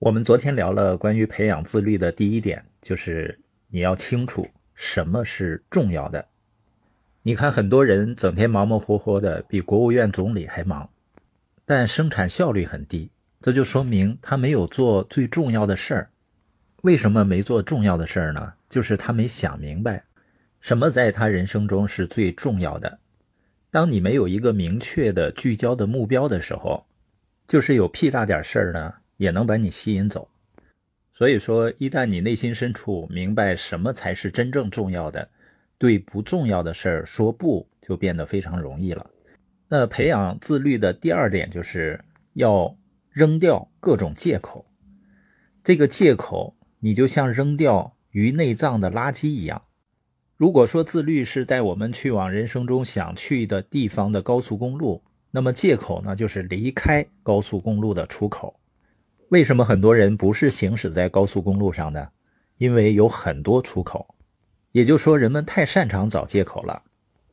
我们昨天聊了关于培养自律的第一点，就是你要清楚什么是重要的。你看，很多人整天忙忙活活的，比国务院总理还忙，但生产效率很低，这就说明他没有做最重要的事儿。为什么没做重要的事儿呢？就是他没想明白，什么在他人生中是最重要的。当你没有一个明确的聚焦的目标的时候，就是有屁大点事儿呢。也能把你吸引走，所以说，一旦你内心深处明白什么才是真正重要的，对不重要的事儿说不就变得非常容易了。那培养自律的第二点就是要扔掉各种借口。这个借口，你就像扔掉鱼内脏的垃圾一样。如果说自律是带我们去往人生中想去的地方的高速公路，那么借口呢，就是离开高速公路的出口。为什么很多人不是行驶在高速公路上呢？因为有很多出口，也就是说，人们太擅长找借口了，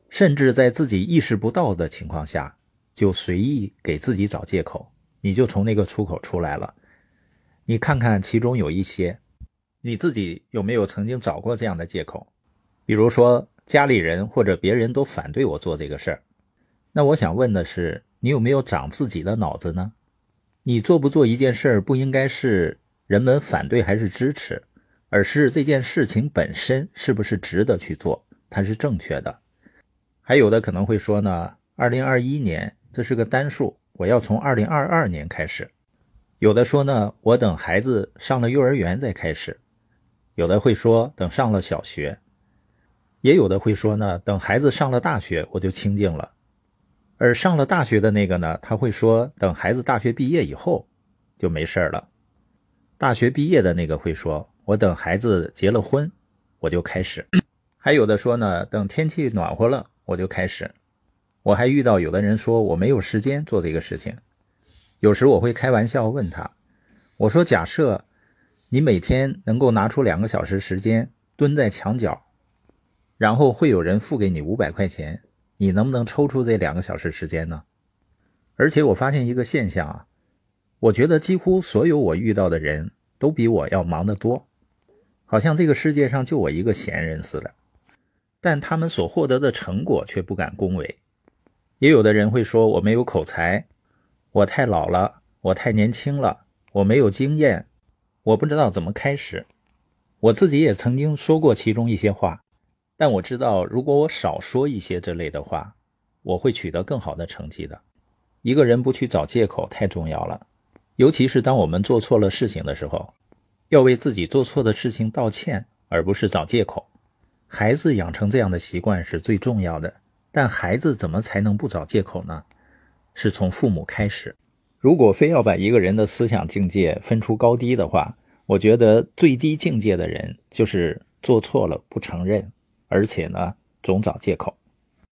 甚至在自己意识不到的情况下，就随意给自己找借口，你就从那个出口出来了。你看看其中有一些，你自己有没有曾经找过这样的借口？比如说家里人或者别人都反对我做这个事儿，那我想问的是，你有没有长自己的脑子呢？你做不做一件事儿，不应该是人们反对还是支持，而是这件事情本身是不是值得去做，它是正确的。还有的可能会说呢，二零二一年这是个单数，我要从二零二二年开始。有的说呢，我等孩子上了幼儿园再开始。有的会说等上了小学，也有的会说呢，等孩子上了大学我就清静了。而上了大学的那个呢，他会说等孩子大学毕业以后就没事了。大学毕业的那个会说，我等孩子结了婚我就开始。还有的说呢，等天气暖和了我就开始。我还遇到有的人说我没有时间做这个事情。有时我会开玩笑问他，我说假设你每天能够拿出两个小时时间蹲在墙角，然后会有人付给你五百块钱。你能不能抽出这两个小时时间呢？而且我发现一个现象啊，我觉得几乎所有我遇到的人都比我要忙得多，好像这个世界上就我一个闲人似的。但他们所获得的成果却不敢恭维。也有的人会说我没有口才，我太老了，我太年轻了，我没有经验，我不知道怎么开始。我自己也曾经说过其中一些话。但我知道，如果我少说一些这类的话，我会取得更好的成绩的。一个人不去找借口太重要了，尤其是当我们做错了事情的时候，要为自己做错的事情道歉，而不是找借口。孩子养成这样的习惯是最重要的，但孩子怎么才能不找借口呢？是从父母开始。如果非要把一个人的思想境界分出高低的话，我觉得最低境界的人就是做错了不承认。而且呢，总找借口。